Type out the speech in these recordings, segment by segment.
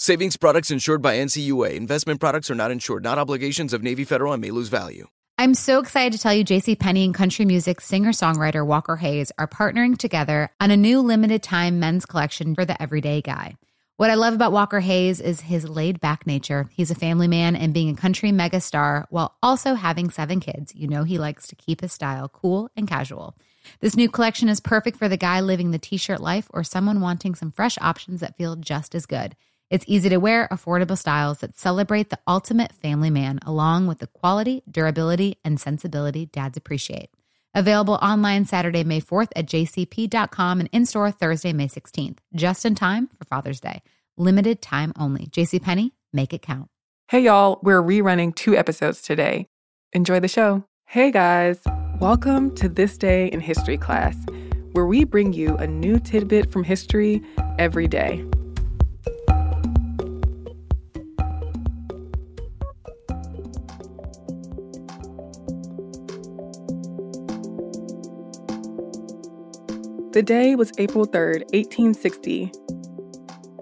Savings products insured by NCUA. Investment products are not insured, not obligations of Navy Federal and may lose value. I'm so excited to tell you JC Penney and country music singer-songwriter Walker Hayes are partnering together on a new limited time men's collection for the everyday guy. What I love about Walker Hayes is his laid back nature. He's a family man and being a country megastar while also having seven kids. You know, he likes to keep his style cool and casual. This new collection is perfect for the guy living the t shirt life or someone wanting some fresh options that feel just as good. It's easy to wear, affordable styles that celebrate the ultimate family man, along with the quality, durability, and sensibility dads appreciate. Available online Saturday, May 4th at jcp.com and in store Thursday, May 16th, just in time for Father's Day. Limited time only. JCPenney, make it count. Hey, y'all, we're rerunning two episodes today. Enjoy the show. Hey, guys, welcome to This Day in History class, where we bring you a new tidbit from history every day. The day was April 3, 1860.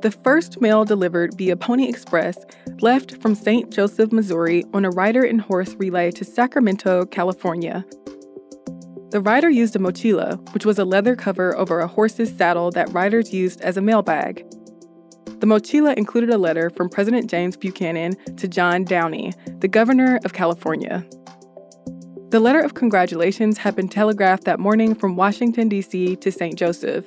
The first mail delivered via Pony Express left from St. Joseph, Missouri on a rider and horse relay to Sacramento, California. The rider used a mochila, which was a leather cover over a horse's saddle that riders used as a mail bag. The mochila included a letter from President James Buchanan to John Downey, the governor of California. The letter of congratulations had been telegraphed that morning from Washington, D.C. to St. Joseph.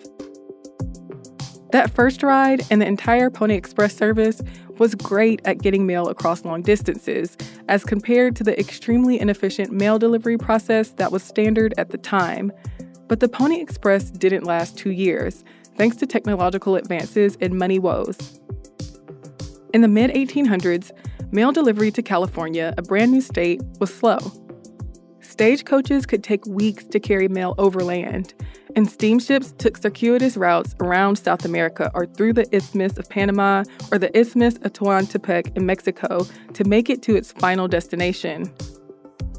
That first ride and the entire Pony Express service was great at getting mail across long distances, as compared to the extremely inefficient mail delivery process that was standard at the time. But the Pony Express didn't last two years, thanks to technological advances and money woes. In the mid 1800s, mail delivery to California, a brand new state, was slow. Stagecoaches could take weeks to carry mail overland, and steamships took circuitous routes around South America or through the Isthmus of Panama or the Isthmus of Tehuantepec in Mexico to make it to its final destination.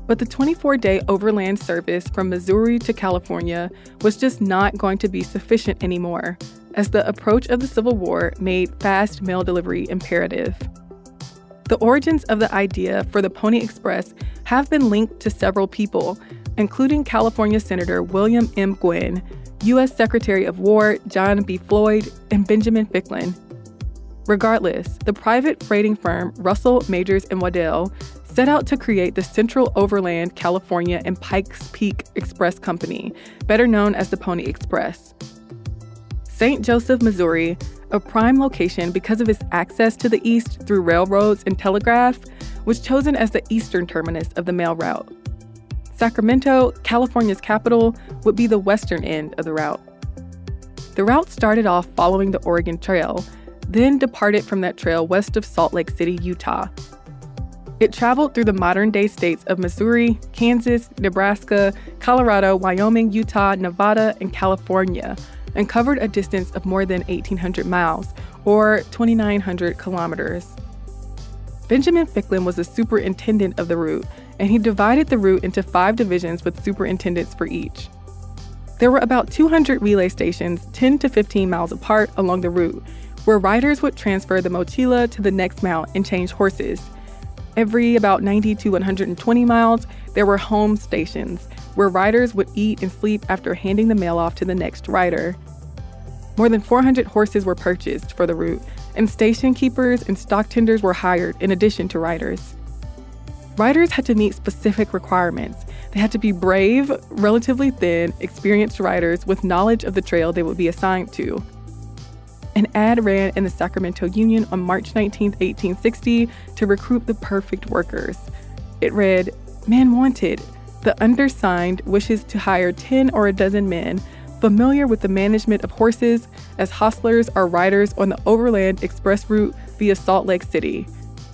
But the 24 day overland service from Missouri to California was just not going to be sufficient anymore, as the approach of the Civil War made fast mail delivery imperative. The origins of the idea for the Pony Express have been linked to several people, including California Senator William M. Gwin, U.S. Secretary of War John B. Floyd, and Benjamin Ficklin. Regardless, the private freighting firm Russell, Majors, and Waddell set out to create the Central Overland California and Pikes Peak Express Company, better known as the Pony Express. St. Joseph, Missouri, a prime location because of its access to the east through railroads and telegraph, was chosen as the eastern terminus of the mail route. Sacramento, California's capital, would be the western end of the route. The route started off following the Oregon Trail, then departed from that trail west of Salt Lake City, Utah. It traveled through the modern day states of Missouri, Kansas, Nebraska, Colorado, Wyoming, Utah, Nevada, and California, and covered a distance of more than 1,800 miles, or 2,900 kilometers. Benjamin Ficklin was the superintendent of the route, and he divided the route into five divisions with superintendents for each. There were about 200 relay stations 10 to 15 miles apart along the route, where riders would transfer the mochila to the next mount and change horses. Every about 90 to 120 miles, there were home stations where riders would eat and sleep after handing the mail off to the next rider. More than 400 horses were purchased for the route, and station keepers and stock tenders were hired in addition to riders. Riders had to meet specific requirements. They had to be brave, relatively thin, experienced riders with knowledge of the trail they would be assigned to. An ad ran in the Sacramento Union on March 19, 1860, to recruit the perfect workers. It read, Man wanted. The undersigned wishes to hire 10 or a dozen men familiar with the management of horses as hostlers or riders on the Overland Express route via Salt Lake City.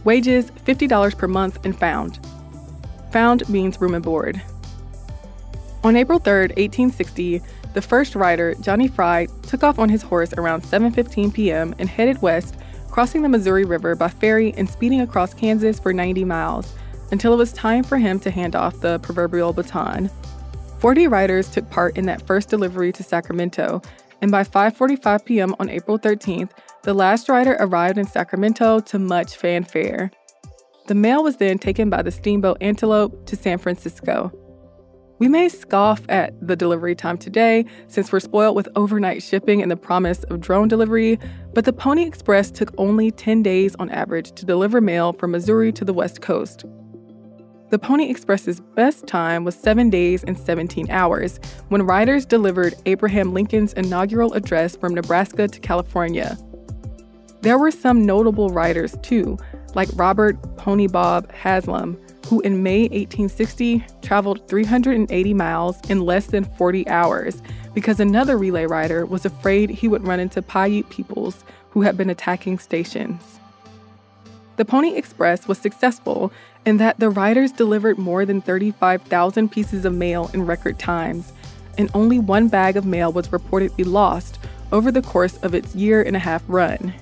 Wages $50 per month and found. Found means room and board. On April 3, 1860, the first rider, Johnny Fry, took off on his horse around 7:15 p.m. and headed west, crossing the Missouri River by ferry and speeding across Kansas for 90 miles until it was time for him to hand off the proverbial baton. 40 riders took part in that first delivery to Sacramento, and by 5:45 p.m. on April 13th, the last rider arrived in Sacramento to much fanfare. The mail was then taken by the steamboat Antelope to San Francisco. We may scoff at the delivery time today since we're spoiled with overnight shipping and the promise of drone delivery, but the Pony Express took only 10 days on average to deliver mail from Missouri to the West Coast. The Pony Express's best time was 7 days and 17 hours when riders delivered Abraham Lincoln's inaugural address from Nebraska to California. There were some notable riders too, like Robert Pony Bob Haslam, who in May 1860 traveled 380 miles in less than 40 hours because another relay rider was afraid he would run into Paiute peoples who had been attacking stations. The Pony Express was successful in that the riders delivered more than 35,000 pieces of mail in record times, and only one bag of mail was reportedly lost over the course of its year and a half run.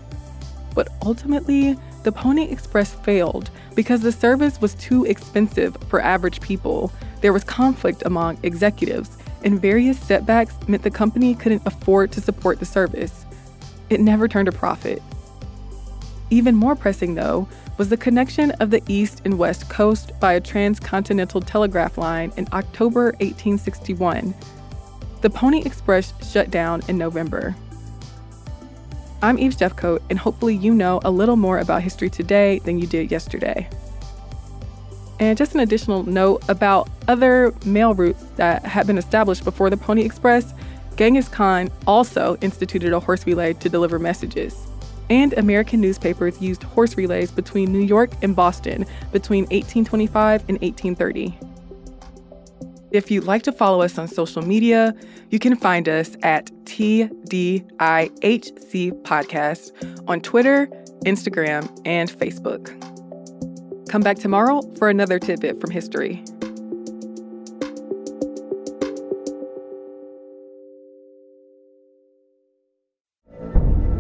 But ultimately, the Pony Express failed because the service was too expensive for average people. There was conflict among executives, and various setbacks meant the company couldn't afford to support the service. It never turned a profit. Even more pressing, though, was the connection of the East and West Coast by a transcontinental telegraph line in October 1861. The Pony Express shut down in November. I'm Eves Jeffcoat, and hopefully, you know a little more about history today than you did yesterday. And just an additional note about other mail routes that had been established before the Pony Express Genghis Khan also instituted a horse relay to deliver messages and American newspapers used horse relays between New York and Boston between 1825 and 1830. If you'd like to follow us on social media, you can find us at TDIHC Podcast on Twitter, Instagram, and Facebook. Come back tomorrow for another tidbit from history.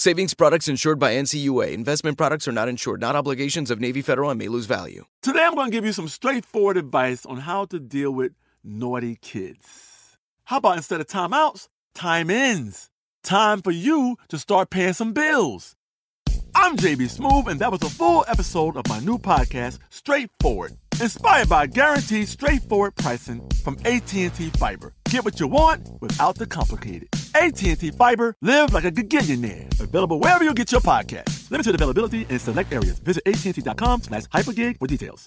Savings products insured by NCUA. Investment products are not insured, not obligations of Navy Federal and may lose value. Today I'm going to give you some straightforward advice on how to deal with naughty kids. How about instead of timeouts, time ins? Time for you to start paying some bills. I'm JB Smoove, and that was a full episode of my new podcast, Straightforward, inspired by guaranteed straightforward pricing from AT&T Fiber. Get what you want without the complicated. AT&T Fiber, live like a gigillionaire. Available wherever you get your podcast. Limited availability in select areas. Visit AT&T.com slash hypergig for details.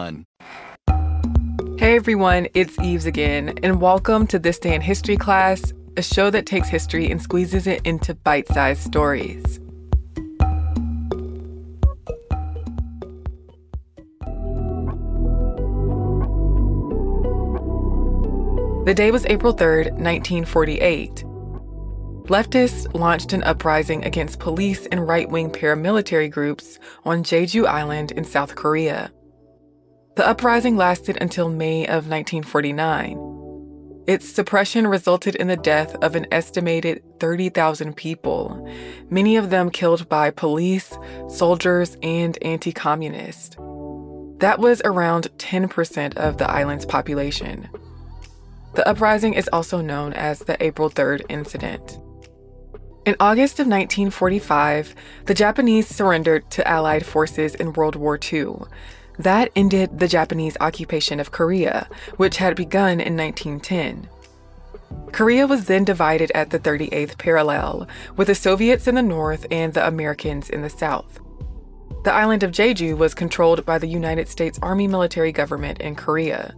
Hey everyone, it's Eves again, and welcome to This Day in History class, a show that takes history and squeezes it into bite sized stories. The day was April 3rd, 1948. Leftists launched an uprising against police and right wing paramilitary groups on Jeju Island in South Korea. The uprising lasted until May of 1949. Its suppression resulted in the death of an estimated 30,000 people, many of them killed by police, soldiers, and anti communists. That was around 10% of the island's population. The uprising is also known as the April 3rd incident. In August of 1945, the Japanese surrendered to Allied forces in World War II. That ended the Japanese occupation of Korea, which had begun in 1910. Korea was then divided at the 38th parallel, with the Soviets in the north and the Americans in the south. The island of Jeju was controlled by the United States Army military government in Korea.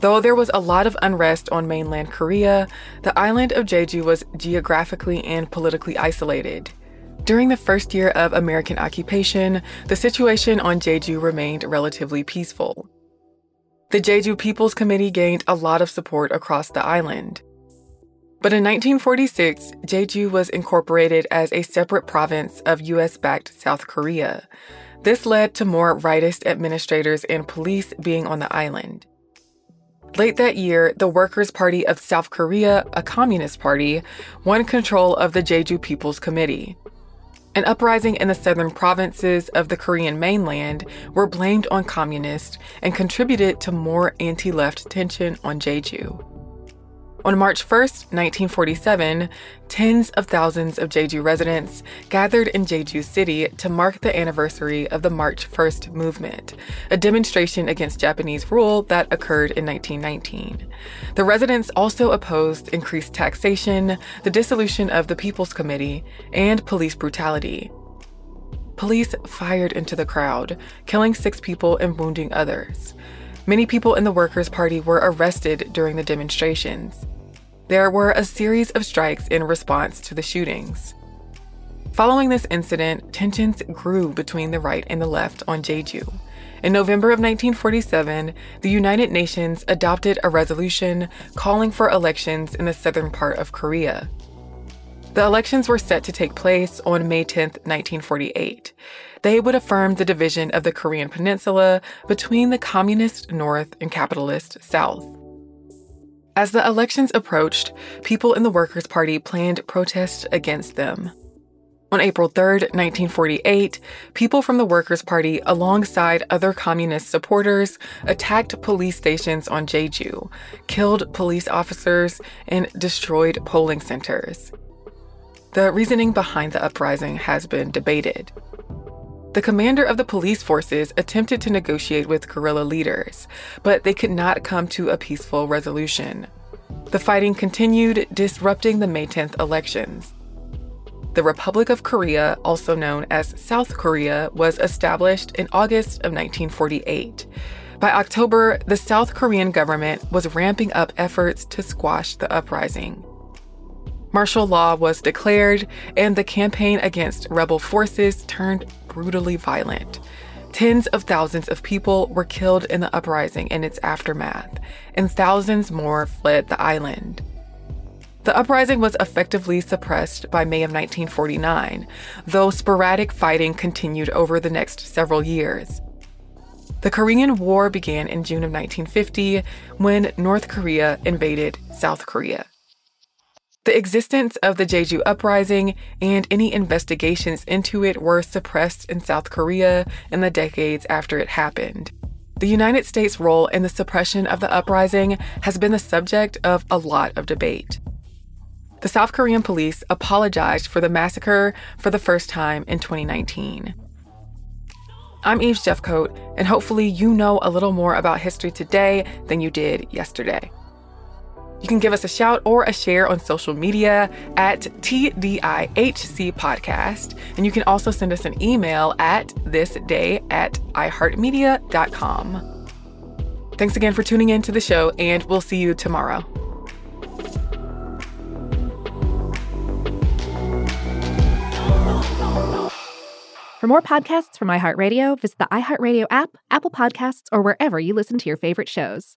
Though there was a lot of unrest on mainland Korea, the island of Jeju was geographically and politically isolated. During the first year of American occupation, the situation on Jeju remained relatively peaceful. The Jeju People's Committee gained a lot of support across the island. But in 1946, Jeju was incorporated as a separate province of US backed South Korea. This led to more rightist administrators and police being on the island. Late that year, the Workers' Party of South Korea, a communist party, won control of the Jeju People's Committee. An uprising in the southern provinces of the Korean mainland were blamed on communists and contributed to more anti left tension on Jeju. On March 1, 1947, tens of thousands of Jeju residents gathered in Jeju City to mark the anniversary of the March 1st movement, a demonstration against Japanese rule that occurred in 1919. The residents also opposed increased taxation, the dissolution of the People's Committee, and police brutality. Police fired into the crowd, killing six people and wounding others. Many people in the Workers' Party were arrested during the demonstrations. There were a series of strikes in response to the shootings. Following this incident, tensions grew between the right and the left on Jeju. In November of 1947, the United Nations adopted a resolution calling for elections in the southern part of Korea. The elections were set to take place on May 10, 1948. They would affirm the division of the Korean peninsula between the communist north and capitalist south. As the elections approached, people in the Workers' Party planned protests against them. On April 3, 1948, people from the Workers' Party, alongside other communist supporters, attacked police stations on Jeju, killed police officers, and destroyed polling centers. The reasoning behind the uprising has been debated. The commander of the police forces attempted to negotiate with guerrilla leaders, but they could not come to a peaceful resolution. The fighting continued, disrupting the May 10th elections. the Republic of Korea, also known as South Korea, was established in August of 1948. By October, the South Korean government was ramping up efforts to squash the uprising. Martial law was declared, and the campaign against rebel forces turned brutally violent. Tens of thousands of people were killed in the uprising and its aftermath, and thousands more fled the island. The uprising was effectively suppressed by May of 1949, though sporadic fighting continued over the next several years. The Korean War began in June of 1950 when North Korea invaded South Korea. The existence of the Jeju Uprising and any investigations into it were suppressed in South Korea in the decades after it happened. The United States' role in the suppression of the uprising has been the subject of a lot of debate. The South Korean police apologized for the massacre for the first time in 2019. I'm Eves Jeffcoat, and hopefully, you know a little more about history today than you did yesterday. You can give us a shout or a share on social media at TDIHC Podcast. And you can also send us an email at thisday at iHeartMedia.com. Thanks again for tuning in to the show, and we'll see you tomorrow. For more podcasts from iHeartRadio, visit the iHeartRadio app, Apple Podcasts, or wherever you listen to your favorite shows.